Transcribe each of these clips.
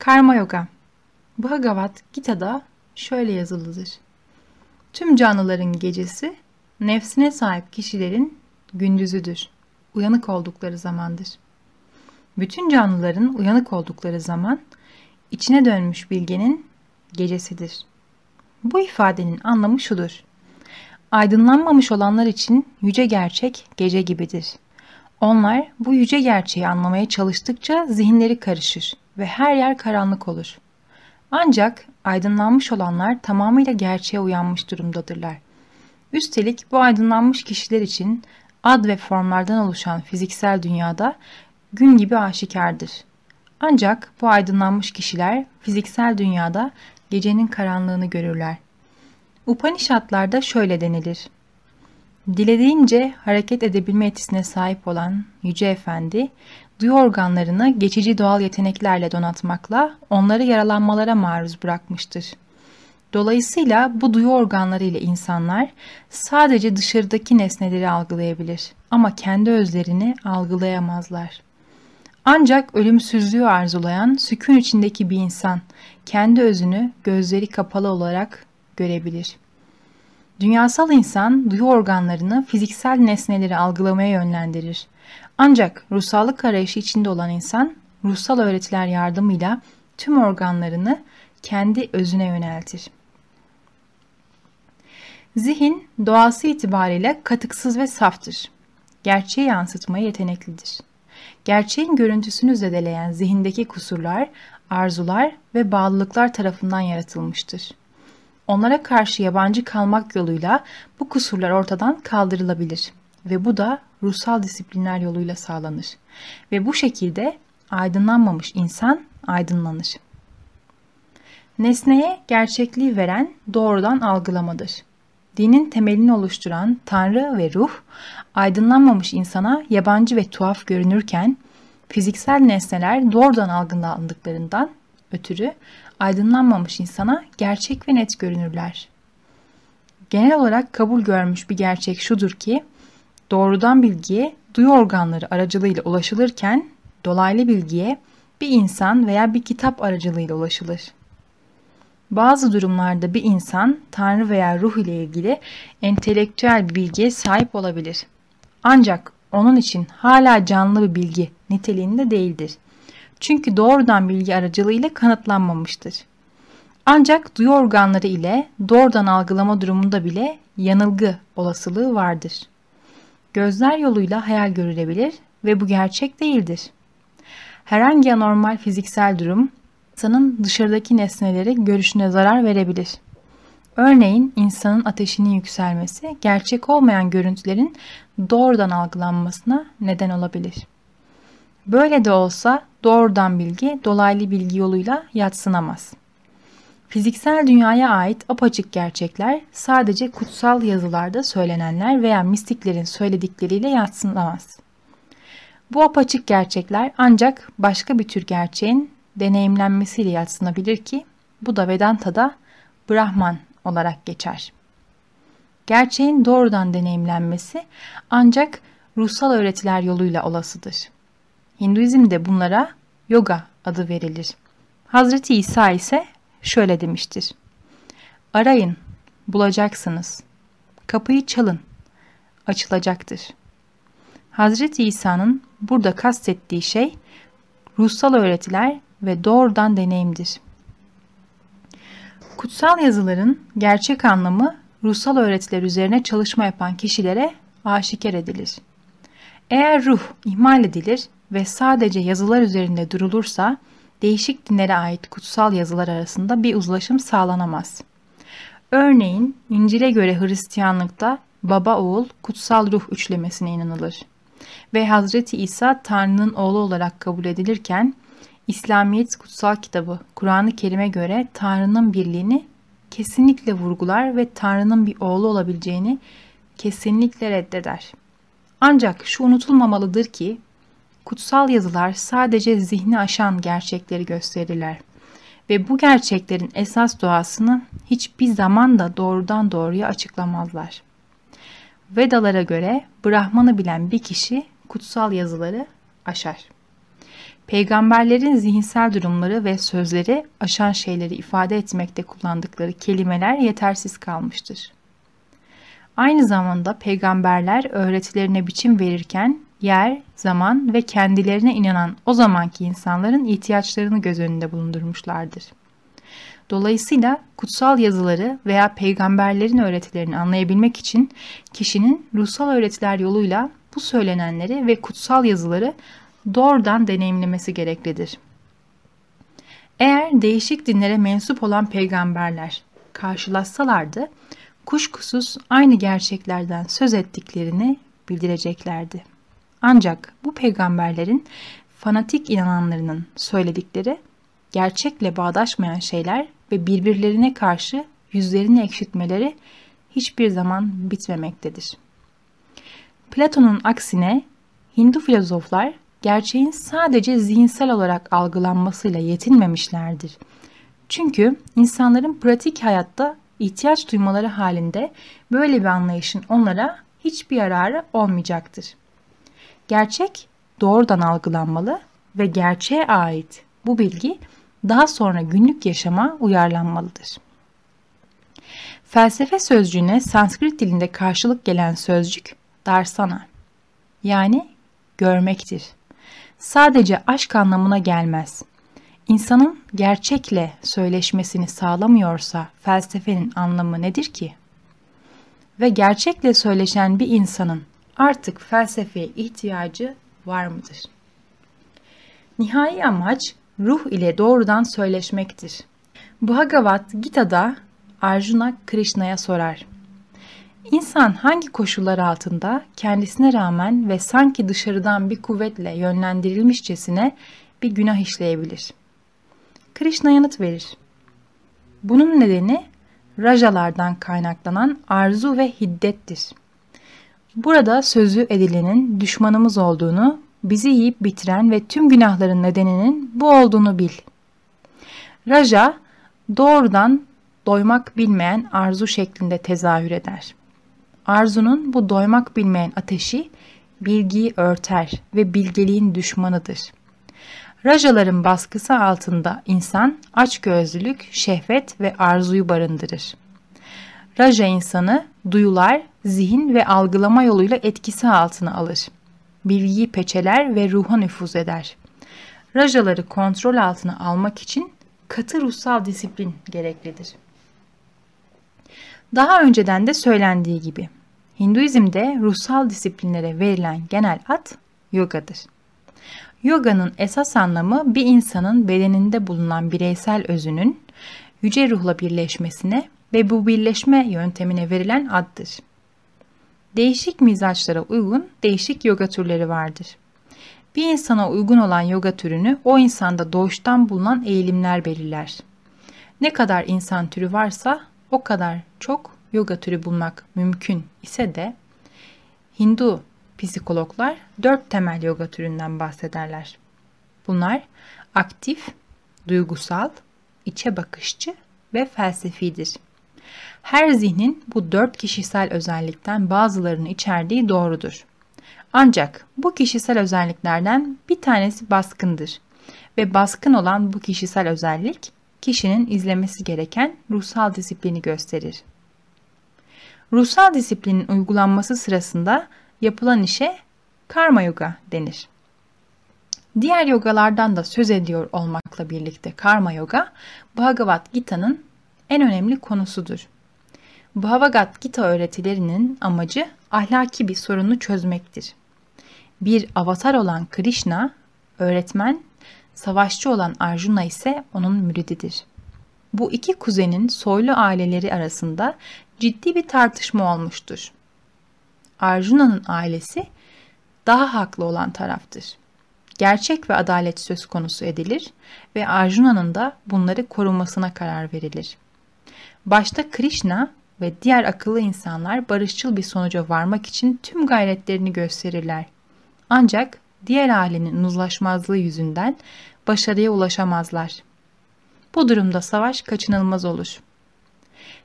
Karma Yoga Bhagavad Gita'da şöyle yazılıdır. Tüm canlıların gecesi nefsine sahip kişilerin gündüzüdür. Uyanık oldukları zamandır. Bütün canlıların uyanık oldukları zaman içine dönmüş bilgenin gecesidir. Bu ifadenin anlamı şudur. Aydınlanmamış olanlar için yüce gerçek gece gibidir. Onlar bu yüce gerçeği anlamaya çalıştıkça zihinleri karışır ve her yer karanlık olur. Ancak aydınlanmış olanlar tamamıyla gerçeğe uyanmış durumdadırlar. Üstelik bu aydınlanmış kişiler için ad ve formlardan oluşan fiziksel dünyada gün gibi aşikardır. Ancak bu aydınlanmış kişiler fiziksel dünyada gecenin karanlığını görürler. Upanishadlarda şöyle denilir. Dilediğince hareket edebilme etisine sahip olan Yüce Efendi, duyu organlarını geçici doğal yeteneklerle donatmakla onları yaralanmalara maruz bırakmıştır. Dolayısıyla bu duyu organları ile insanlar sadece dışarıdaki nesneleri algılayabilir ama kendi özlerini algılayamazlar. Ancak ölümsüzlüğü arzulayan sükun içindeki bir insan kendi özünü gözleri kapalı olarak görebilir. Dünyasal insan duyu organlarını fiziksel nesneleri algılamaya yönlendirir. Ancak ruhsallık arayışı içinde olan insan ruhsal öğretiler yardımıyla tüm organlarını kendi özüne yöneltir. Zihin doğası itibariyle katıksız ve saftır. Gerçeği yansıtmaya yeteneklidir. Gerçeğin görüntüsünü zedeleyen zihindeki kusurlar, arzular ve bağlılıklar tarafından yaratılmıştır. Onlara karşı yabancı kalmak yoluyla bu kusurlar ortadan kaldırılabilir ve bu da ruhsal disiplinler yoluyla sağlanır. Ve bu şekilde aydınlanmamış insan aydınlanır. Nesneye gerçekliği veren doğrudan algılamadır. Dinin temelini oluşturan Tanrı ve ruh, aydınlanmamış insana yabancı ve tuhaf görünürken, fiziksel nesneler doğrudan algılandıklarından ötürü aydınlanmamış insana gerçek ve net görünürler. Genel olarak kabul görmüş bir gerçek şudur ki, doğrudan bilgiye duyu organları aracılığıyla ulaşılırken, dolaylı bilgiye bir insan veya bir kitap aracılığıyla ulaşılır. Bazı durumlarda bir insan Tanrı veya ruh ile ilgili entelektüel bir bilgiye sahip olabilir. Ancak onun için hala canlı bir bilgi niteliğinde değildir. Çünkü doğrudan bilgi aracılığıyla kanıtlanmamıştır. Ancak duyu organları ile doğrudan algılama durumunda bile yanılgı olasılığı vardır. Gözler yoluyla hayal görülebilir ve bu gerçek değildir. Herhangi anormal fiziksel durum insanın dışarıdaki nesneleri görüşüne zarar verebilir. Örneğin insanın ateşinin yükselmesi gerçek olmayan görüntülerin doğrudan algılanmasına neden olabilir. Böyle de olsa doğrudan bilgi dolaylı bilgi yoluyla yatsınamaz. Fiziksel dünyaya ait apaçık gerçekler sadece kutsal yazılarda söylenenler veya mistiklerin söyledikleriyle yatsınamaz. Bu apaçık gerçekler ancak başka bir tür gerçeğin deneyimlenmesiyle yatsınabilir ki bu da Vedanta'da Brahman olarak geçer. Gerçeğin doğrudan deneyimlenmesi ancak ruhsal öğretiler yoluyla olasıdır. Hinduizm'de bunlara yoga adı verilir. Hazreti İsa ise şöyle demiştir. Arayın, bulacaksınız. Kapıyı çalın, açılacaktır. Hazreti İsa'nın burada kastettiği şey ruhsal öğretiler ve doğrudan deneyimdir. Kutsal yazıların gerçek anlamı ruhsal öğretiler üzerine çalışma yapan kişilere aşikar edilir. Eğer ruh ihmal edilir ve sadece yazılar üzerinde durulursa değişik dinlere ait kutsal yazılar arasında bir uzlaşım sağlanamaz. Örneğin İncil'e göre Hristiyanlıkta baba oğul kutsal ruh üçlemesine inanılır ve Hazreti İsa Tanrı'nın oğlu olarak kabul edilirken İslamiyet kutsal kitabı Kur'an-ı Kerim'e göre Tanrı'nın birliğini kesinlikle vurgular ve Tanrı'nın bir oğlu olabileceğini kesinlikle reddeder. Ancak şu unutulmamalıdır ki kutsal yazılar sadece zihni aşan gerçekleri gösterirler ve bu gerçeklerin esas doğasını hiçbir zaman da doğrudan doğruya açıklamazlar. Vedalara göre Brahman'ı bilen bir kişi kutsal yazıları aşar. peygamberlerin zihinsel durumları ve sözleri aşan şeyleri ifade etmekte kullandıkları kelimeler yetersiz kalmıştır. Aynı zamanda peygamberler öğretilerine biçim verirken yer, zaman ve kendilerine inanan o zamanki insanların ihtiyaçlarını göz önünde bulundurmuşlardır. Dolayısıyla kutsal yazıları veya peygamberlerin öğretilerini anlayabilmek için kişinin ruhsal öğretiler yoluyla bu söylenenleri ve kutsal yazıları doğrudan deneyimlemesi gereklidir. Eğer değişik dinlere mensup olan peygamberler karşılaşsalardı, kuşkusuz aynı gerçeklerden söz ettiklerini bildireceklerdi. Ancak bu peygamberlerin fanatik inananlarının söyledikleri gerçekle bağdaşmayan şeyler ve birbirlerine karşı yüzlerini ekşitmeleri hiçbir zaman bitmemektedir. Platon'un aksine Hindu filozoflar gerçeğin sadece zihinsel olarak algılanmasıyla yetinmemişlerdir. Çünkü insanların pratik hayatta ihtiyaç duymaları halinde böyle bir anlayışın onlara hiçbir yararı olmayacaktır. Gerçek doğrudan algılanmalı ve gerçeğe ait bu bilgi daha sonra günlük yaşama uyarlanmalıdır. Felsefe sözcüğüne Sanskrit dilinde karşılık gelen sözcük darsana yani görmektir. Sadece aşk anlamına gelmez. İnsanın gerçekle söyleşmesini sağlamıyorsa felsefenin anlamı nedir ki? Ve gerçekle söyleşen bir insanın artık felsefeye ihtiyacı var mıdır? Nihai amaç ruh ile doğrudan söyleşmektir. Bhagavad Gita'da Arjuna Krishna'ya sorar. İnsan hangi koşullar altında kendisine rağmen ve sanki dışarıdan bir kuvvetle yönlendirilmişçesine bir günah işleyebilir? Krishna yanıt verir. Bunun nedeni rajalardan kaynaklanan arzu ve hiddettir. Burada sözü edilenin düşmanımız olduğunu, bizi yiyip bitiren ve tüm günahların nedeninin bu olduğunu bil. Raja doğrudan doymak bilmeyen arzu şeklinde tezahür eder. Arzunun bu doymak bilmeyen ateşi bilgiyi örter ve bilgeliğin düşmanıdır. Rajaların baskısı altında insan açgözlülük, şehvet ve arzuyu barındırır. Raja insanı duyular, zihin ve algılama yoluyla etkisi altına alır. Bilgiyi peçeler ve ruha nüfuz eder. Rajaları kontrol altına almak için katı ruhsal disiplin gereklidir. Daha önceden de söylendiği gibi Hinduizm'de ruhsal disiplinlere verilen genel ad yogadır. Yoga'nın esas anlamı bir insanın bedeninde bulunan bireysel özünün yüce ruhla birleşmesine ve bu birleşme yöntemine verilen addır. Değişik mizaçlara uygun değişik yoga türleri vardır. Bir insana uygun olan yoga türünü o insanda doğuştan bulunan eğilimler belirler. Ne kadar insan türü varsa o kadar çok yoga türü bulmak mümkün ise de Hindu psikologlar dört temel yoga türünden bahsederler. Bunlar aktif, duygusal, içe bakışçı ve felsefidir. Her zihnin bu dört kişisel özellikten bazılarını içerdiği doğrudur. Ancak bu kişisel özelliklerden bir tanesi baskındır ve baskın olan bu kişisel özellik kişinin izlemesi gereken ruhsal disiplini gösterir. Ruhsal disiplinin uygulanması sırasında yapılan işe karma yoga denir. Diğer yogalardan da söz ediyor olmakla birlikte karma yoga, Bhagavad Gita'nın en önemli konusudur. Bhagavad Gita öğretilerinin amacı ahlaki bir sorunu çözmektir. Bir avatar olan Krishna, öğretmen, savaşçı olan Arjuna ise onun mürididir. Bu iki kuzenin soylu aileleri arasında ciddi bir tartışma olmuştur. Arjuna'nın ailesi daha haklı olan taraftır. Gerçek ve adalet söz konusu edilir ve Arjuna'nın da bunları korumasına karar verilir. Başta Krishna ve diğer akıllı insanlar barışçıl bir sonuca varmak için tüm gayretlerini gösterirler. Ancak diğer ailenin uzlaşmazlığı yüzünden başarıya ulaşamazlar. Bu durumda savaş kaçınılmaz olur.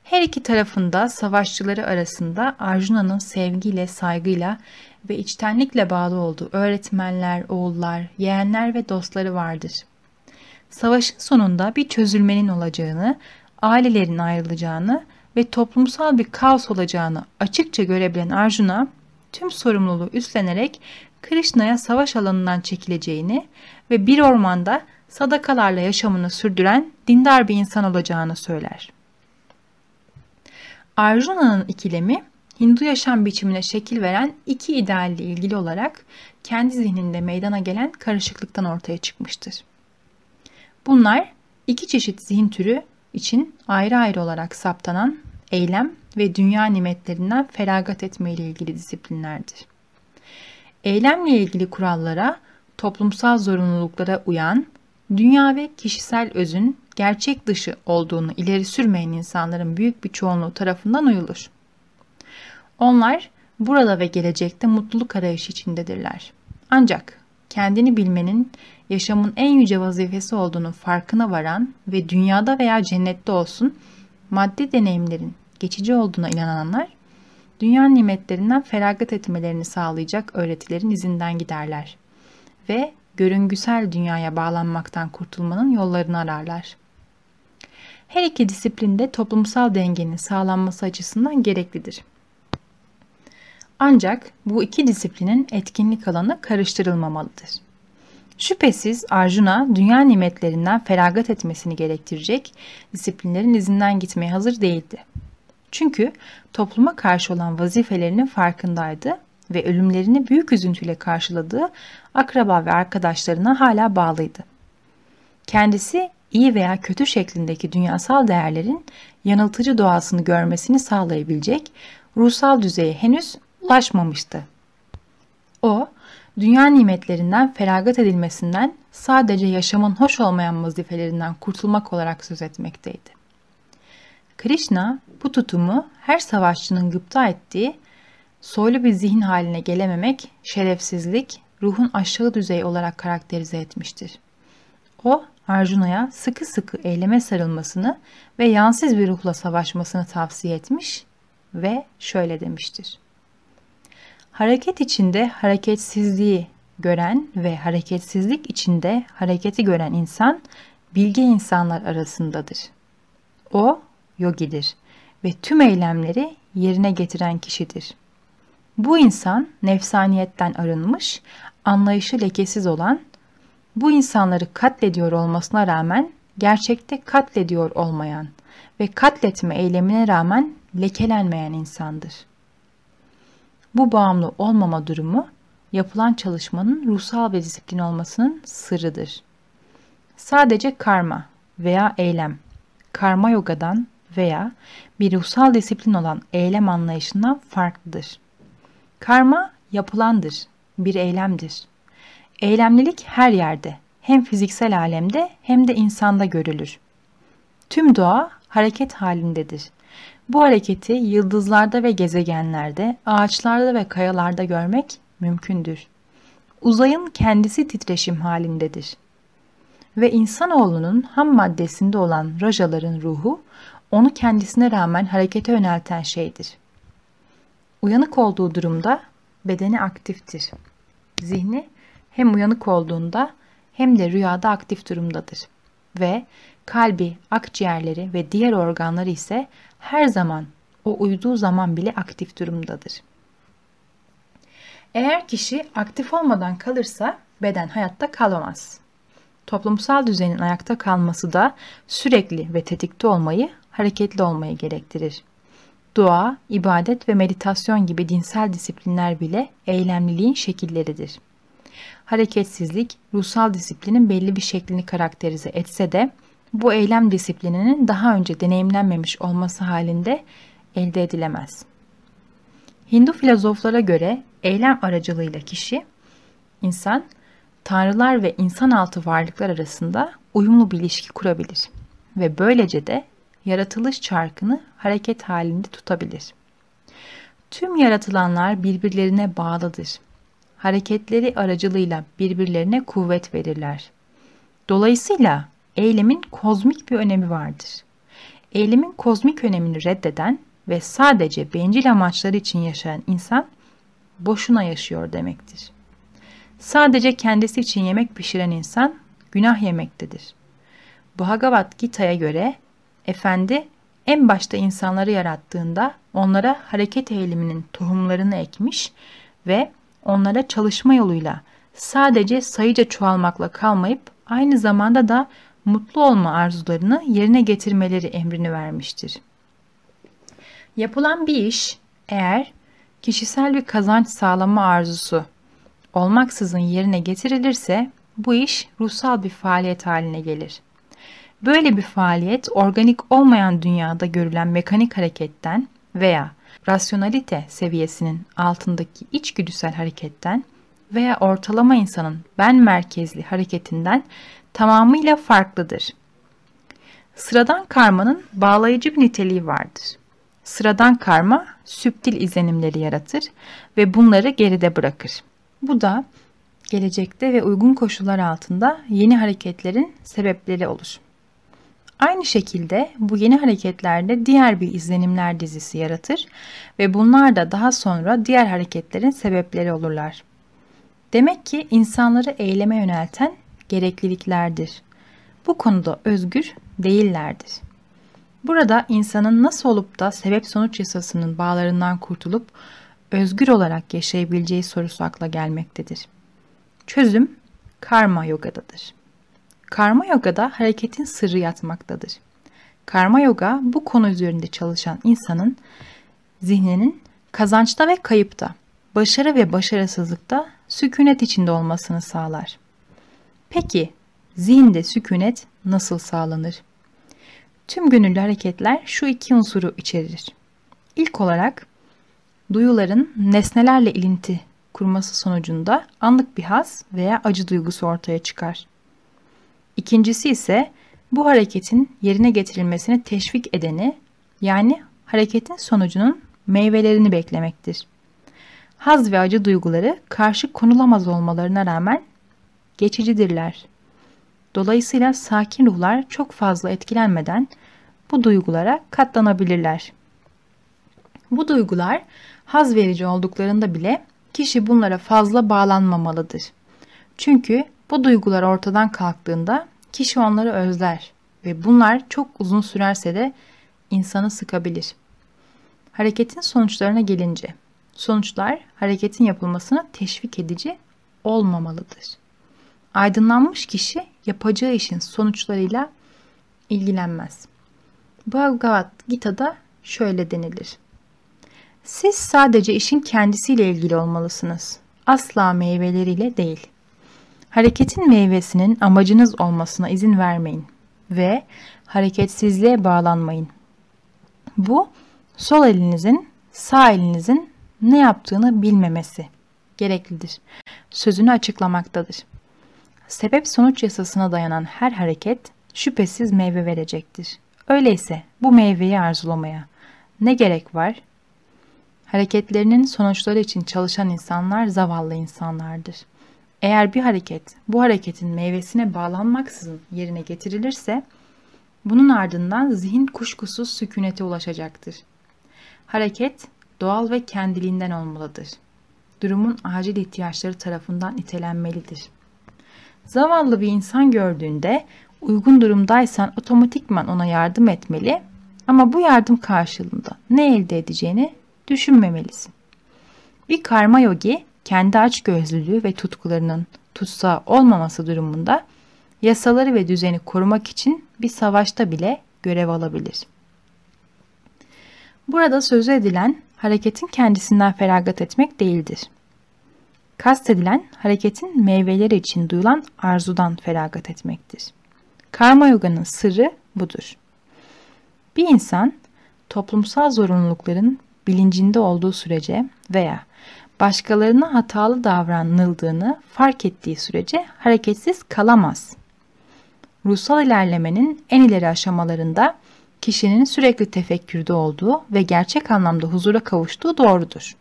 Her iki tarafında savaşçıları arasında Arjuna'nın sevgiyle, saygıyla ve içtenlikle bağlı olduğu öğretmenler, oğullar, yeğenler ve dostları vardır. Savaşın sonunda bir çözülmenin olacağını, ailelerin ayrılacağını ve toplumsal bir kaos olacağını açıkça görebilen Arjuna, tüm sorumluluğu üstlenerek Krishna'ya savaş alanından çekileceğini ve bir ormanda sadakalarla yaşamını sürdüren dindar bir insan olacağını söyler. Arjuna'nın ikilemi Hindu yaşam biçimine şekil veren iki idealle ilgili olarak kendi zihninde meydana gelen karışıklıktan ortaya çıkmıştır. Bunlar iki çeşit zihin türü için ayrı ayrı olarak saptanan eylem ve dünya nimetlerinden feragat etme ile ilgili disiplinlerdir. Eylemle ilgili kurallara, toplumsal zorunluluklara uyan, dünya ve kişisel özün gerçek dışı olduğunu ileri sürmeyen insanların büyük bir çoğunluğu tarafından uyulur. Onlar burada ve gelecekte mutluluk arayışı içindedirler. Ancak kendini bilmenin yaşamın en yüce vazifesi olduğunu farkına varan ve dünyada veya cennette olsun maddi deneyimlerin geçici olduğuna inananlar dünya nimetlerinden feragat etmelerini sağlayacak öğretilerin izinden giderler ve görüngüsel dünyaya bağlanmaktan kurtulmanın yollarını ararlar. Her iki disiplin de toplumsal dengenin sağlanması açısından gereklidir. Ancak bu iki disiplinin etkinlik alanı karıştırılmamalıdır. Şüphesiz Arjuna dünya nimetlerinden feragat etmesini gerektirecek disiplinlerin izinden gitmeye hazır değildi. Çünkü topluma karşı olan vazifelerinin farkındaydı ve ölümlerini büyük üzüntüyle karşıladığı akraba ve arkadaşlarına hala bağlıydı. Kendisi iyi veya kötü şeklindeki dünyasal değerlerin yanıltıcı doğasını görmesini sağlayabilecek ruhsal düzeye henüz ulaşmamıştı. O, dünya nimetlerinden feragat edilmesinden sadece yaşamın hoş olmayan vazifelerinden kurtulmak olarak söz etmekteydi. Krishna bu tutumu her savaşçının gıpta ettiği soylu bir zihin haline gelememek, şerefsizlik, ruhun aşağı düzey olarak karakterize etmiştir. O, Arjuna'ya sıkı sıkı eyleme sarılmasını ve yansız bir ruhla savaşmasını tavsiye etmiş ve şöyle demiştir. Hareket içinde hareketsizliği gören ve hareketsizlik içinde hareketi gören insan bilge insanlar arasındadır. O yogidir ve tüm eylemleri yerine getiren kişidir. Bu insan nefsaniyetten arınmış, anlayışı lekesiz olan, bu insanları katlediyor olmasına rağmen gerçekte katlediyor olmayan ve katletme eylemine rağmen lekelenmeyen insandır.'' Bu bağımlı olmama durumu yapılan çalışmanın ruhsal bir disiplin olmasının sırrıdır. Sadece karma veya eylem, karma yogadan veya bir ruhsal disiplin olan eylem anlayışından farklıdır. Karma yapılandır, bir eylemdir. Eylemlilik her yerde, hem fiziksel alemde hem de insanda görülür. Tüm doğa hareket halindedir bu hareketi yıldızlarda ve gezegenlerde, ağaçlarda ve kayalarda görmek mümkündür. Uzayın kendisi titreşim halindedir. Ve insanoğlunun ham maddesinde olan rajaların ruhu, onu kendisine rağmen harekete yönelten şeydir. Uyanık olduğu durumda bedeni aktiftir. Zihni hem uyanık olduğunda hem de rüyada aktif durumdadır. Ve kalbi, akciğerleri ve diğer organları ise her zaman o uyduğu zaman bile aktif durumdadır. Eğer kişi aktif olmadan kalırsa beden hayatta kalamaz. Toplumsal düzenin ayakta kalması da sürekli ve tetikte olmayı, hareketli olmayı gerektirir. Dua, ibadet ve meditasyon gibi dinsel disiplinler bile eylemliliğin şekilleridir. Hareketsizlik, ruhsal disiplinin belli bir şeklini karakterize etse de bu eylem disiplininin daha önce deneyimlenmemiş olması halinde elde edilemez. Hindu filozoflara göre eylem aracılığıyla kişi, insan, tanrılar ve insan altı varlıklar arasında uyumlu bir ilişki kurabilir ve böylece de yaratılış çarkını hareket halinde tutabilir. Tüm yaratılanlar birbirlerine bağlıdır. Hareketleri aracılığıyla birbirlerine kuvvet verirler. Dolayısıyla eylemin kozmik bir önemi vardır. Eylemin kozmik önemini reddeden ve sadece bencil amaçları için yaşayan insan boşuna yaşıyor demektir. Sadece kendisi için yemek pişiren insan günah yemektedir. Bhagavad Gita'ya göre Efendi en başta insanları yarattığında onlara hareket eğiliminin tohumlarını ekmiş ve onlara çalışma yoluyla sadece sayıca çoğalmakla kalmayıp aynı zamanda da mutlu olma arzularını yerine getirmeleri emrini vermiştir. Yapılan bir iş eğer kişisel bir kazanç sağlama arzusu olmaksızın yerine getirilirse bu iş ruhsal bir faaliyet haline gelir. Böyle bir faaliyet organik olmayan dünyada görülen mekanik hareketten veya rasyonalite seviyesinin altındaki içgüdüsel hareketten veya ortalama insanın ben merkezli hareketinden tamamıyla farklıdır. Sıradan karmanın bağlayıcı bir niteliği vardır. Sıradan karma süptil izlenimleri yaratır ve bunları geride bırakır. Bu da gelecekte ve uygun koşullar altında yeni hareketlerin sebepleri olur. Aynı şekilde bu yeni hareketlerde diğer bir izlenimler dizisi yaratır ve bunlar da daha sonra diğer hareketlerin sebepleri olurlar. Demek ki insanları eyleme yönelten gerekliliklerdir. Bu konuda özgür değillerdir. Burada insanın nasıl olup da sebep sonuç yasasının bağlarından kurtulup özgür olarak yaşayabileceği sorusu akla gelmektedir. Çözüm karma yogadadır. Karma yogada hareketin sırrı yatmaktadır. Karma yoga bu konu üzerinde çalışan insanın zihninin kazançta ve kayıpta, başarı ve başarısızlıkta sükunet içinde olmasını sağlar. Peki zihinde sükunet nasıl sağlanır? Tüm gönüllü hareketler şu iki unsuru içerir. İlk olarak duyuların nesnelerle ilinti kurması sonucunda anlık bir haz veya acı duygusu ortaya çıkar. İkincisi ise bu hareketin yerine getirilmesini teşvik edeni yani hareketin sonucunun meyvelerini beklemektir. Haz ve acı duyguları karşı konulamaz olmalarına rağmen geçicidirler. Dolayısıyla sakin ruhlar çok fazla etkilenmeden bu duygulara katlanabilirler. Bu duygular haz verici olduklarında bile kişi bunlara fazla bağlanmamalıdır. Çünkü bu duygular ortadan kalktığında kişi onları özler ve bunlar çok uzun sürerse de insanı sıkabilir. Hareketin sonuçlarına gelince, sonuçlar hareketin yapılmasına teşvik edici olmamalıdır. Aydınlanmış kişi yapacağı işin sonuçlarıyla ilgilenmez. Bhagavad Gita'da şöyle denilir. Siz sadece işin kendisiyle ilgili olmalısınız. Asla meyveleriyle değil. Hareketin meyvesinin amacınız olmasına izin vermeyin ve hareketsizliğe bağlanmayın. Bu sol elinizin sağ elinizin ne yaptığını bilmemesi gereklidir. Sözünü açıklamaktadır. Sebep sonuç yasasına dayanan her hareket şüphesiz meyve verecektir. Öyleyse bu meyveyi arzulamaya ne gerek var? Hareketlerinin sonuçları için çalışan insanlar zavallı insanlardır. Eğer bir hareket bu hareketin meyvesine bağlanmaksızın yerine getirilirse bunun ardından zihin kuşkusuz sükunete ulaşacaktır. Hareket doğal ve kendiliğinden olmalıdır. Durumun acil ihtiyaçları tarafından itelenmelidir. Zavallı bir insan gördüğünde uygun durumdaysan otomatikman ona yardım etmeli ama bu yardım karşılığında ne elde edeceğini düşünmemelisin. Bir karma yogi kendi açgözlülüğü ve tutkularının tutsağı olmaması durumunda yasaları ve düzeni korumak için bir savaşta bile görev alabilir. Burada sözü edilen hareketin kendisinden feragat etmek değildir. Kastedilen hareketin meyveleri için duyulan arzudan feragat etmektir. Karma yoganın sırrı budur. Bir insan toplumsal zorunlulukların bilincinde olduğu sürece veya başkalarına hatalı davranıldığını fark ettiği sürece hareketsiz kalamaz. Ruhsal ilerlemenin en ileri aşamalarında kişinin sürekli tefekkürde olduğu ve gerçek anlamda huzura kavuştuğu doğrudur.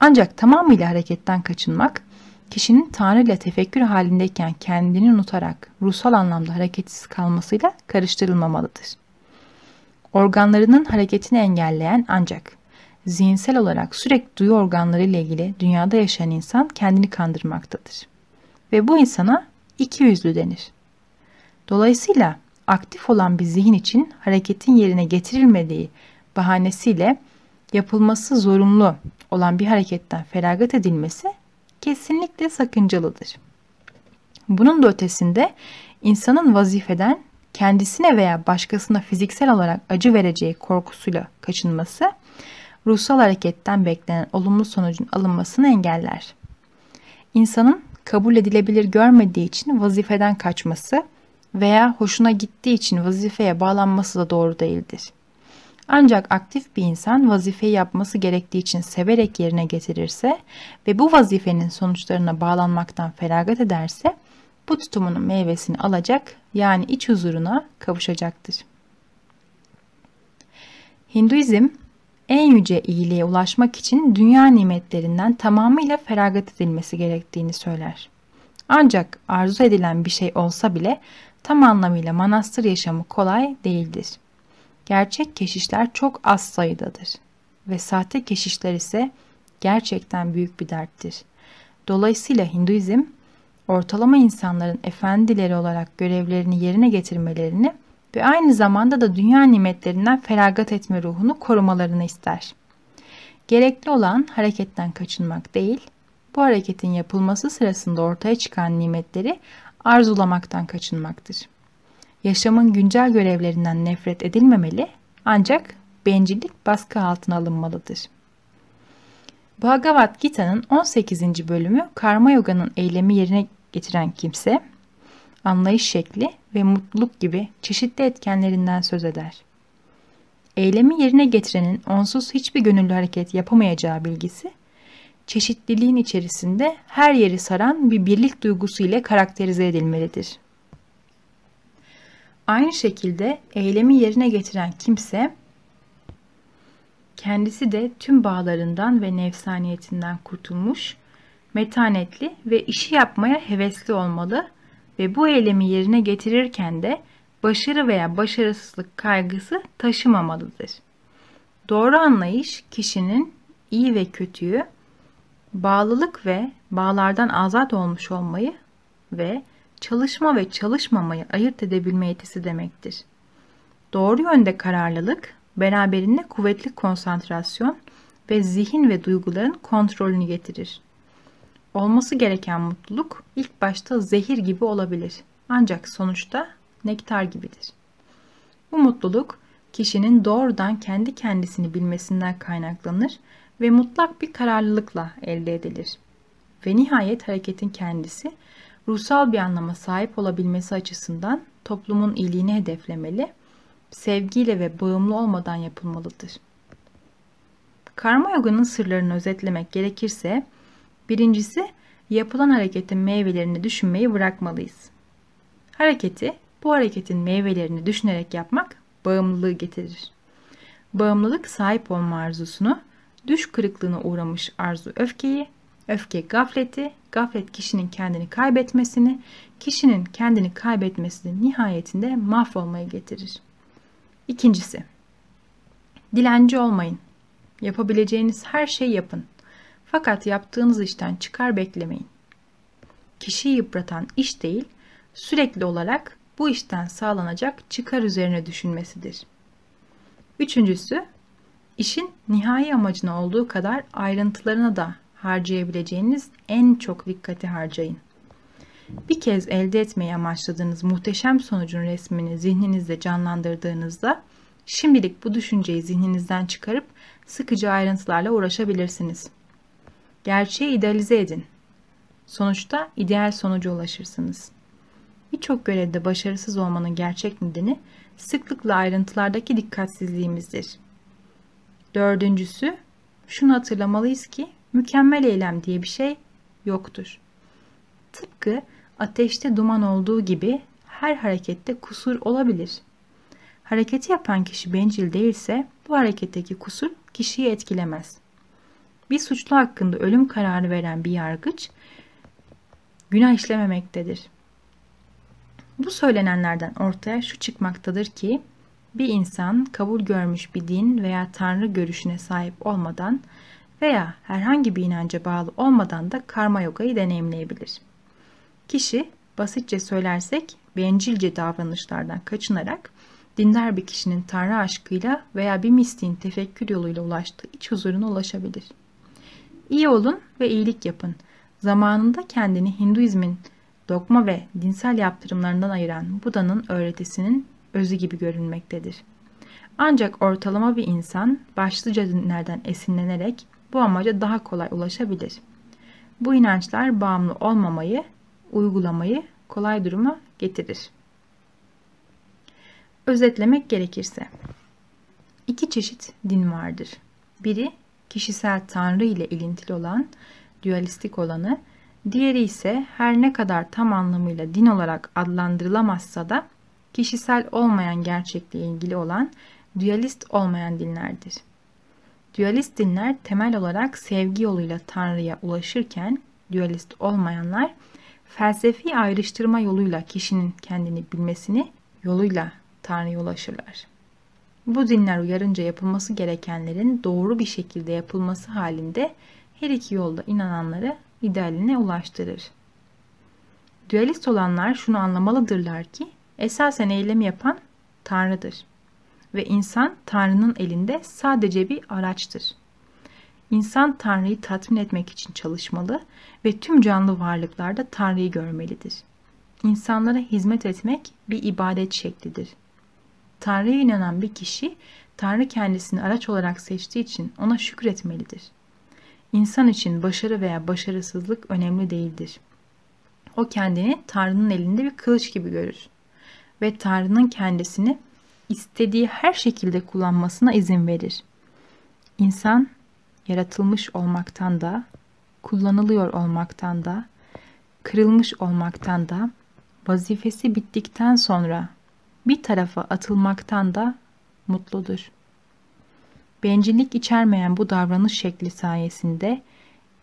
Ancak tamamıyla hareketten kaçınmak, kişinin Tanrı ile tefekkür halindeyken kendini unutarak ruhsal anlamda hareketsiz kalmasıyla karıştırılmamalıdır. Organlarının hareketini engelleyen ancak zihinsel olarak sürekli duyu organları ile ilgili dünyada yaşayan insan kendini kandırmaktadır. Ve bu insana iki yüzlü denir. Dolayısıyla aktif olan bir zihin için hareketin yerine getirilmediği bahanesiyle yapılması zorunlu olan bir hareketten feragat edilmesi kesinlikle sakıncalıdır. Bunun da ötesinde insanın vazifeden kendisine veya başkasına fiziksel olarak acı vereceği korkusuyla kaçınması ruhsal hareketten beklenen olumlu sonucun alınmasını engeller. İnsanın kabul edilebilir görmediği için vazifeden kaçması veya hoşuna gittiği için vazifeye bağlanması da doğru değildir. Ancak aktif bir insan vazifeyi yapması gerektiği için severek yerine getirirse ve bu vazifenin sonuçlarına bağlanmaktan feragat ederse bu tutumunun meyvesini alacak yani iç huzuruna kavuşacaktır. Hinduizm en yüce iyiliğe ulaşmak için dünya nimetlerinden tamamıyla feragat edilmesi gerektiğini söyler. Ancak arzu edilen bir şey olsa bile tam anlamıyla manastır yaşamı kolay değildir. Gerçek keşişler çok az sayıdadır ve sahte keşişler ise gerçekten büyük bir derttir. Dolayısıyla Hinduizm ortalama insanların efendileri olarak görevlerini yerine getirmelerini ve aynı zamanda da dünya nimetlerinden feragat etme ruhunu korumalarını ister. Gerekli olan hareketten kaçınmak değil, bu hareketin yapılması sırasında ortaya çıkan nimetleri arzulamaktan kaçınmaktır. Yaşamın güncel görevlerinden nefret edilmemeli ancak bencillik baskı altına alınmalıdır. Bhagavad Gita'nın 18. bölümü karma yoga'nın eylemi yerine getiren kimse, anlayış şekli ve mutluluk gibi çeşitli etkenlerinden söz eder. Eylemi yerine getirenin onsuz hiçbir gönüllü hareket yapamayacağı bilgisi, çeşitliliğin içerisinde her yeri saran bir birlik duygusu ile karakterize edilmelidir. Aynı şekilde eylemi yerine getiren kimse, kendisi de tüm bağlarından ve nefsaniyetinden kurtulmuş, metanetli ve işi yapmaya hevesli olmalı bu eylemi yerine getirirken de başarı veya başarısızlık kaygısı taşımamalıdır. Doğru anlayış kişinin iyi ve kötüyü, bağlılık ve bağlardan azat olmuş olmayı ve çalışma ve çalışmamayı ayırt edebilme yetisi demektir. Doğru yönde kararlılık, beraberinde kuvvetli konsantrasyon ve zihin ve duyguların kontrolünü getirir. Olması gereken mutluluk ilk başta zehir gibi olabilir. Ancak sonuçta nektar gibidir. Bu mutluluk kişinin doğrudan kendi kendisini bilmesinden kaynaklanır ve mutlak bir kararlılıkla elde edilir. Ve nihayet hareketin kendisi ruhsal bir anlama sahip olabilmesi açısından toplumun iyiliğini hedeflemeli, sevgiyle ve bağımlı olmadan yapılmalıdır. Karma yoganın sırlarını özetlemek gerekirse, birincisi yapılan hareketin meyvelerini düşünmeyi bırakmalıyız. Hareketi bu hareketin meyvelerini düşünerek yapmak bağımlılığı getirir. Bağımlılık sahip olma arzusunu, düş kırıklığına uğramış arzu öfkeyi, öfke gafleti, gaflet kişinin kendini kaybetmesini, kişinin kendini kaybetmesini nihayetinde mahvolmayı getirir. İkincisi, dilenci olmayın. Yapabileceğiniz her şeyi yapın. Fakat yaptığınız işten çıkar beklemeyin. Kişiyi yıpratan iş değil, sürekli olarak bu işten sağlanacak çıkar üzerine düşünmesidir. Üçüncüsü, işin nihai amacına olduğu kadar ayrıntılarına da harcayabileceğiniz en çok dikkati harcayın. Bir kez elde etmeyi amaçladığınız muhteşem sonucun resmini zihninizde canlandırdığınızda şimdilik bu düşünceyi zihninizden çıkarıp sıkıcı ayrıntılarla uğraşabilirsiniz. Gerçeği idealize edin. Sonuçta ideal sonuca ulaşırsınız. Birçok görevde başarısız olmanın gerçek nedeni sıklıkla ayrıntılardaki dikkatsizliğimizdir. Dördüncüsü, şunu hatırlamalıyız ki mükemmel eylem diye bir şey yoktur. Tıpkı ateşte duman olduğu gibi her harekette kusur olabilir. Hareketi yapan kişi bencil değilse bu hareketteki kusur kişiyi etkilemez. Bir suçlu hakkında ölüm kararı veren bir yargıç günah işlememektedir. Bu söylenenlerden ortaya şu çıkmaktadır ki bir insan kabul görmüş bir din veya tanrı görüşüne sahip olmadan veya herhangi bir inanca bağlı olmadan da karma yogayı deneyimleyebilir. Kişi basitçe söylersek bencilce davranışlardan kaçınarak dindar bir kişinin tanrı aşkıyla veya bir mistiğin tefekkür yoluyla ulaştığı iç huzuruna ulaşabilir. İyi olun ve iyilik yapın. Zamanında kendini Hinduizmin dogma ve dinsel yaptırımlarından ayıran Buda'nın öğretisinin özü gibi görünmektedir. Ancak ortalama bir insan başlıca dinlerden esinlenerek bu amaca daha kolay ulaşabilir. Bu inançlar bağımlı olmamayı, uygulamayı kolay duruma getirir. Özetlemek gerekirse, iki çeşit din vardır. Biri kişisel tanrı ile ilintili olan, dualistik olanı, diğeri ise her ne kadar tam anlamıyla din olarak adlandırılamazsa da kişisel olmayan gerçekle ilgili olan dualist olmayan dinlerdir. Dualist dinler temel olarak sevgi yoluyla Tanrı'ya ulaşırken dualist olmayanlar felsefi ayrıştırma yoluyla kişinin kendini bilmesini yoluyla Tanrı'ya ulaşırlar. Bu dinler uyarınca yapılması gerekenlerin doğru bir şekilde yapılması halinde her iki yolda inananları idealine ulaştırır. Dualist olanlar şunu anlamalıdırlar ki esasen eylemi yapan Tanrı'dır ve insan Tanrı'nın elinde sadece bir araçtır. İnsan Tanrı'yı tatmin etmek için çalışmalı ve tüm canlı varlıklarda Tanrı'yı görmelidir. İnsanlara hizmet etmek bir ibadet şeklidir. Tanrı'ya inanan bir kişi Tanrı kendisini araç olarak seçtiği için ona şükretmelidir. İnsan için başarı veya başarısızlık önemli değildir. O kendini Tanrı'nın elinde bir kılıç gibi görür ve Tanrı'nın kendisini istediği her şekilde kullanmasına izin verir. İnsan yaratılmış olmaktan da, kullanılıyor olmaktan da, kırılmış olmaktan da, vazifesi bittikten sonra bir tarafa atılmaktan da mutludur. Bencillik içermeyen bu davranış şekli sayesinde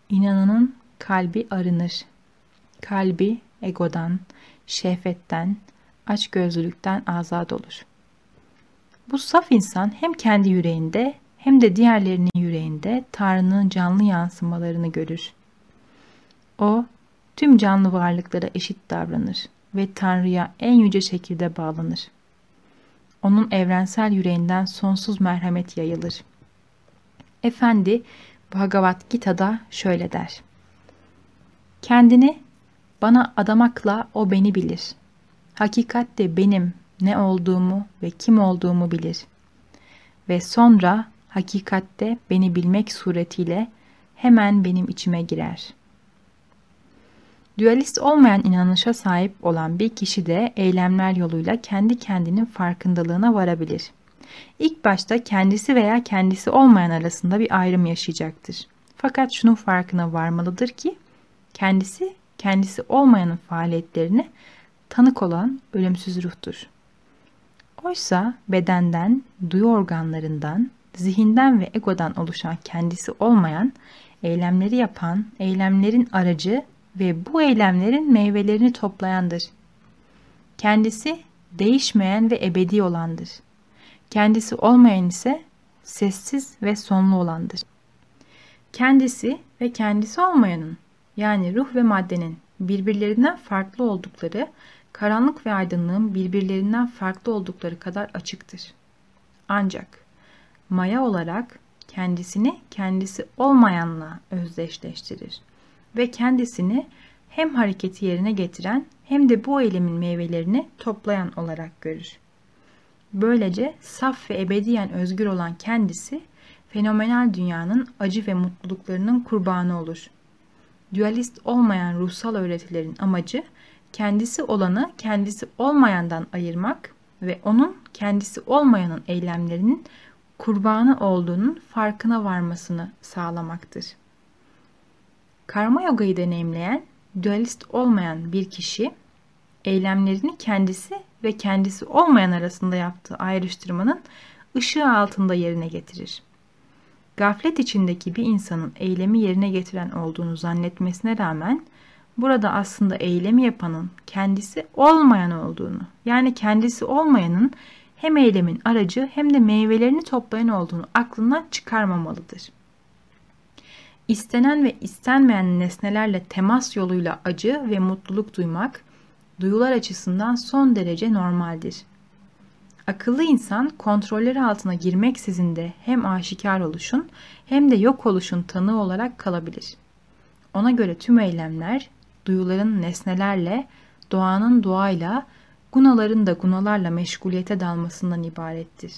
inananın kalbi arınır. Kalbi egodan, şehvetten, açgözlülükten azad olur. Bu saf insan hem kendi yüreğinde hem de diğerlerinin yüreğinde Tanrı'nın canlı yansımalarını görür. O, tüm canlı varlıklara eşit davranır ve Tanrı'ya en yüce şekilde bağlanır. Onun evrensel yüreğinden sonsuz merhamet yayılır. Efendi Bhagavad Gita'da şöyle der. Kendini bana adamakla o beni bilir. Hakikat de benim ne olduğumu ve kim olduğumu bilir. Ve sonra hakikatte beni bilmek suretiyle hemen benim içime girer. Dualist olmayan inanışa sahip olan bir kişi de eylemler yoluyla kendi kendinin farkındalığına varabilir. İlk başta kendisi veya kendisi olmayan arasında bir ayrım yaşayacaktır. Fakat şunun farkına varmalıdır ki kendisi kendisi olmayanın faaliyetlerini tanık olan ölümsüz ruhtur. Oysa bedenden, duyu organlarından, zihinden ve egodan oluşan kendisi olmayan, eylemleri yapan, eylemlerin aracı ve bu eylemlerin meyvelerini toplayandır. Kendisi değişmeyen ve ebedi olandır. Kendisi olmayan ise sessiz ve sonlu olandır. Kendisi ve kendisi olmayanın yani ruh ve maddenin birbirlerinden farklı oldukları karanlık ve aydınlığın birbirlerinden farklı oldukları kadar açıktır. Ancak maya olarak kendisini kendisi olmayanla özdeşleştirir ve kendisini hem hareketi yerine getiren hem de bu eylemin meyvelerini toplayan olarak görür. Böylece saf ve ebediyen özgür olan kendisi fenomenal dünyanın acı ve mutluluklarının kurbanı olur. Dualist olmayan ruhsal öğretilerin amacı kendisi olanı kendisi olmayandan ayırmak ve onun kendisi olmayanın eylemlerinin kurbanı olduğunun farkına varmasını sağlamaktır. Karma yogayı deneyimleyen, dualist olmayan bir kişi eylemlerini kendisi ve kendisi olmayan arasında yaptığı ayrıştırmanın ışığı altında yerine getirir. Gaflet içindeki bir insanın eylemi yerine getiren olduğunu zannetmesine rağmen burada aslında eylemi yapanın kendisi olmayan olduğunu, yani kendisi olmayanın hem eylemin aracı hem de meyvelerini toplayan olduğunu aklından çıkarmamalıdır. İstenen ve istenmeyen nesnelerle temas yoluyla acı ve mutluluk duymak, duyular açısından son derece normaldir. Akıllı insan kontrolleri altına girmeksizin de hem aşikar oluşun hem de yok oluşun tanığı olarak kalabilir. Ona göre tüm eylemler, duyuların nesnelerle, doğanın doğayla, gunaların da gunalarla meşguliyete dalmasından ibarettir.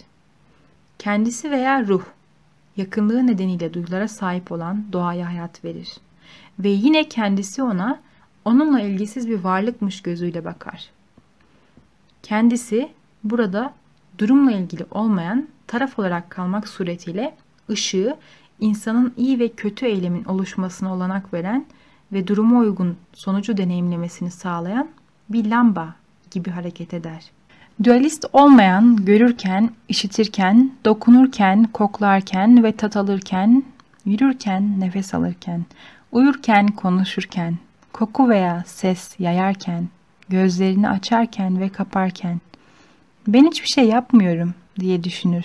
Kendisi veya ruh, yakınlığı nedeniyle duyulara sahip olan doğaya hayat verir. Ve yine kendisi ona, onunla ilgisiz bir varlıkmış gözüyle bakar. Kendisi burada durumla ilgili olmayan taraf olarak kalmak suretiyle ışığı insanın iyi ve kötü eylemin oluşmasına olanak veren ve duruma uygun sonucu deneyimlemesini sağlayan bir lamba gibi hareket eder. Dualist olmayan, görürken, işitirken, dokunurken, koklarken ve tat alırken, yürürken, nefes alırken, uyurken, konuşurken, koku veya ses yayarken, gözlerini açarken ve kaparken, ben hiçbir şey yapmıyorum diye düşünür.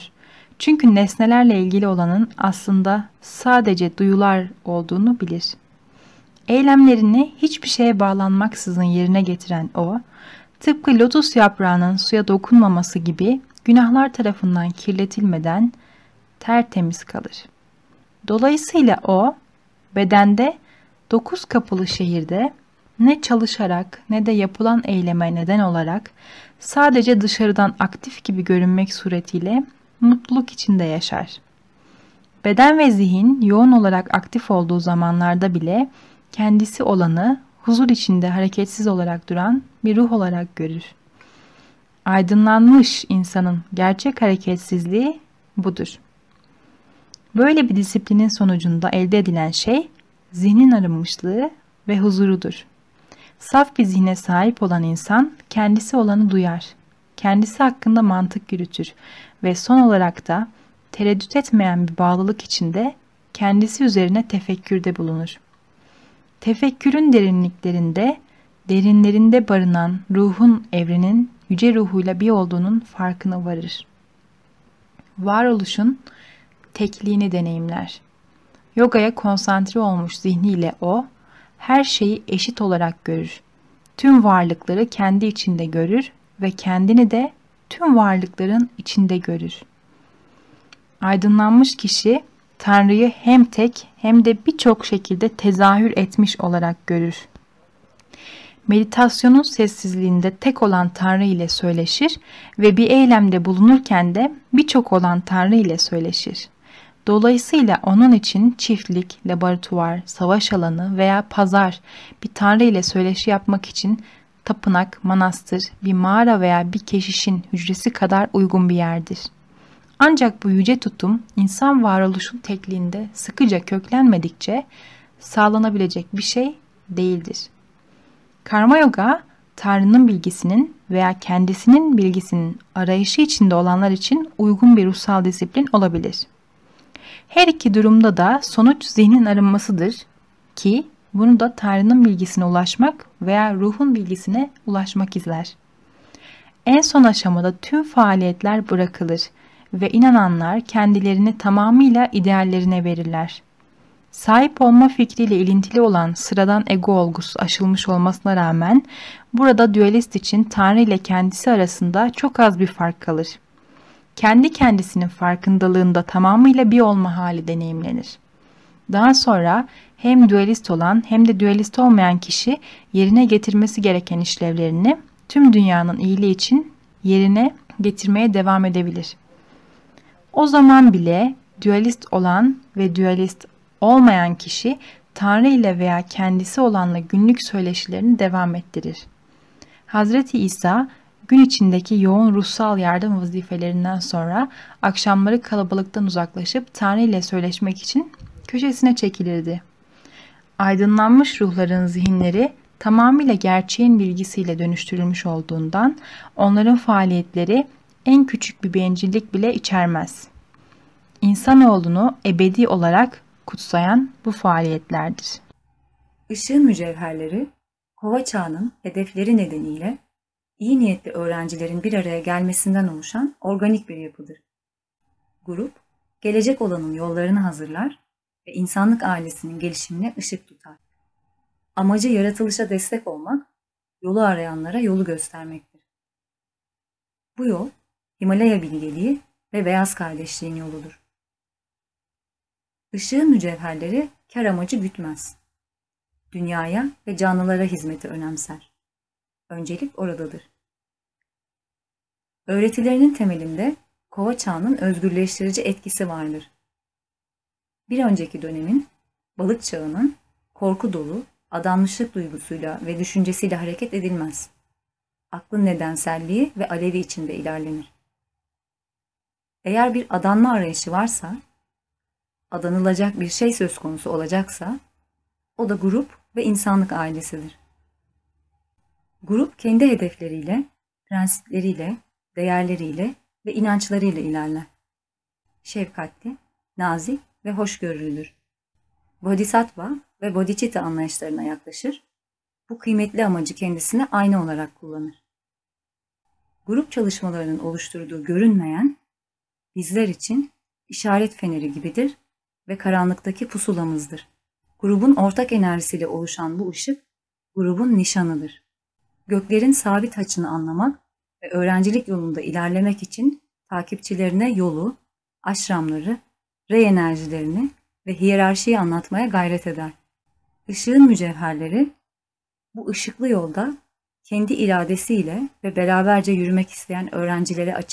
Çünkü nesnelerle ilgili olanın aslında sadece duyular olduğunu bilir. Eylemlerini hiçbir şeye bağlanmaksızın yerine getiren o, tıpkı lotus yaprağının suya dokunmaması gibi günahlar tarafından kirletilmeden tertemiz kalır. Dolayısıyla o, bedende dokuz kapılı şehirde ne çalışarak ne de yapılan eyleme neden olarak sadece dışarıdan aktif gibi görünmek suretiyle mutluluk içinde yaşar. Beden ve zihin yoğun olarak aktif olduğu zamanlarda bile kendisi olanı huzur içinde hareketsiz olarak duran bir ruh olarak görür. Aydınlanmış insanın gerçek hareketsizliği budur. Böyle bir disiplinin sonucunda elde edilen şey zihnin arınmışlığı ve huzurudur. Saf bir zihne sahip olan insan kendisi olanı duyar. Kendisi hakkında mantık yürütür ve son olarak da tereddüt etmeyen bir bağlılık içinde kendisi üzerine tefekkürde bulunur. Tefekkürün derinliklerinde, derinlerinde barınan ruhun evrenin yüce ruhuyla bir olduğunun farkına varır. Varoluşun tekliğini deneyimler. Yogaya konsantre olmuş zihniyle o, her şeyi eşit olarak görür. Tüm varlıkları kendi içinde görür ve kendini de tüm varlıkların içinde görür. Aydınlanmış kişi Tanrı'yı hem tek hem de birçok şekilde tezahür etmiş olarak görür. Meditasyonun sessizliğinde tek olan Tanrı ile söyleşir ve bir eylemde bulunurken de birçok olan Tanrı ile söyleşir. Dolayısıyla onun için çiftlik, laboratuvar, savaş alanı veya pazar bir tanrı ile söyleşi yapmak için tapınak, manastır, bir mağara veya bir keşişin hücresi kadar uygun bir yerdir. Ancak bu yüce tutum insan varoluşun tekliğinde sıkıca köklenmedikçe sağlanabilecek bir şey değildir. Karma yoga, Tanrı'nın bilgisinin veya kendisinin bilgisinin arayışı içinde olanlar için uygun bir ruhsal disiplin olabilir.'' Her iki durumda da sonuç zihnin arınmasıdır ki bunu da Tanrı'nın bilgisine ulaşmak veya ruhun bilgisine ulaşmak izler. En son aşamada tüm faaliyetler bırakılır ve inananlar kendilerini tamamıyla ideallerine verirler. Sahip olma fikriyle ilintili olan sıradan ego olgusu aşılmış olmasına rağmen burada dualist için Tanrı ile kendisi arasında çok az bir fark kalır kendi kendisinin farkındalığında tamamıyla bir olma hali deneyimlenir. Daha sonra hem dualist olan hem de dualist olmayan kişi yerine getirmesi gereken işlevlerini tüm dünyanın iyiliği için yerine getirmeye devam edebilir. O zaman bile dualist olan ve dualist olmayan kişi Tanrı ile veya kendisi olanla günlük söyleşilerini devam ettirir. Hazreti İsa Gün içindeki yoğun ruhsal yardım vazifelerinden sonra akşamları kalabalıktan uzaklaşıp Tanrı ile söyleşmek için köşesine çekilirdi. Aydınlanmış ruhların zihinleri tamamıyla gerçeğin bilgisiyle dönüştürülmüş olduğundan onların faaliyetleri en küçük bir bencillik bile içermez. İnsanoğlunu ebedi olarak kutsayan bu faaliyetlerdir. Işığın mücevherleri, kova çağının hedefleri nedeniyle iyi niyetli öğrencilerin bir araya gelmesinden oluşan organik bir yapıdır. Grup, gelecek olanın yollarını hazırlar ve insanlık ailesinin gelişimine ışık tutar. Amacı yaratılışa destek olmak, yolu arayanlara yolu göstermektir. Bu yol, Himalaya bilgeliği ve beyaz kardeşliğin yoludur. Işığın mücevherleri kar amacı gütmez. Dünyaya ve canlılara hizmeti önemser. Öncelik oradadır. Öğretilerinin temelinde kova çağının özgürleştirici etkisi vardır. Bir önceki dönemin, balık çağının korku dolu, adanmışlık duygusuyla ve düşüncesiyle hareket edilmez. Aklın nedenselliği ve alevi içinde ilerlenir. Eğer bir adanma arayışı varsa, adanılacak bir şey söz konusu olacaksa, o da grup ve insanlık ailesidir. Grup kendi hedefleriyle, prensipleriyle, değerleriyle ve inançlarıyla ilerler. Şefkatli, nazik ve hoşgörülüdür. Bodhisattva ve Bodhicitta anlayışlarına yaklaşır, bu kıymetli amacı kendisine aynı olarak kullanır. Grup çalışmalarının oluşturduğu görünmeyen, bizler için işaret feneri gibidir ve karanlıktaki pusulamızdır. Grubun ortak enerjisiyle oluşan bu ışık, grubun nişanıdır. Göklerin sabit açını anlamak ve öğrencilik yolunda ilerlemek için takipçilerine yolu, aşramları, rey enerjilerini ve hiyerarşiyi anlatmaya gayret eder. Işığın mücevherleri bu ışıklı yolda kendi iradesiyle ve beraberce yürümek isteyen öğrencilere açık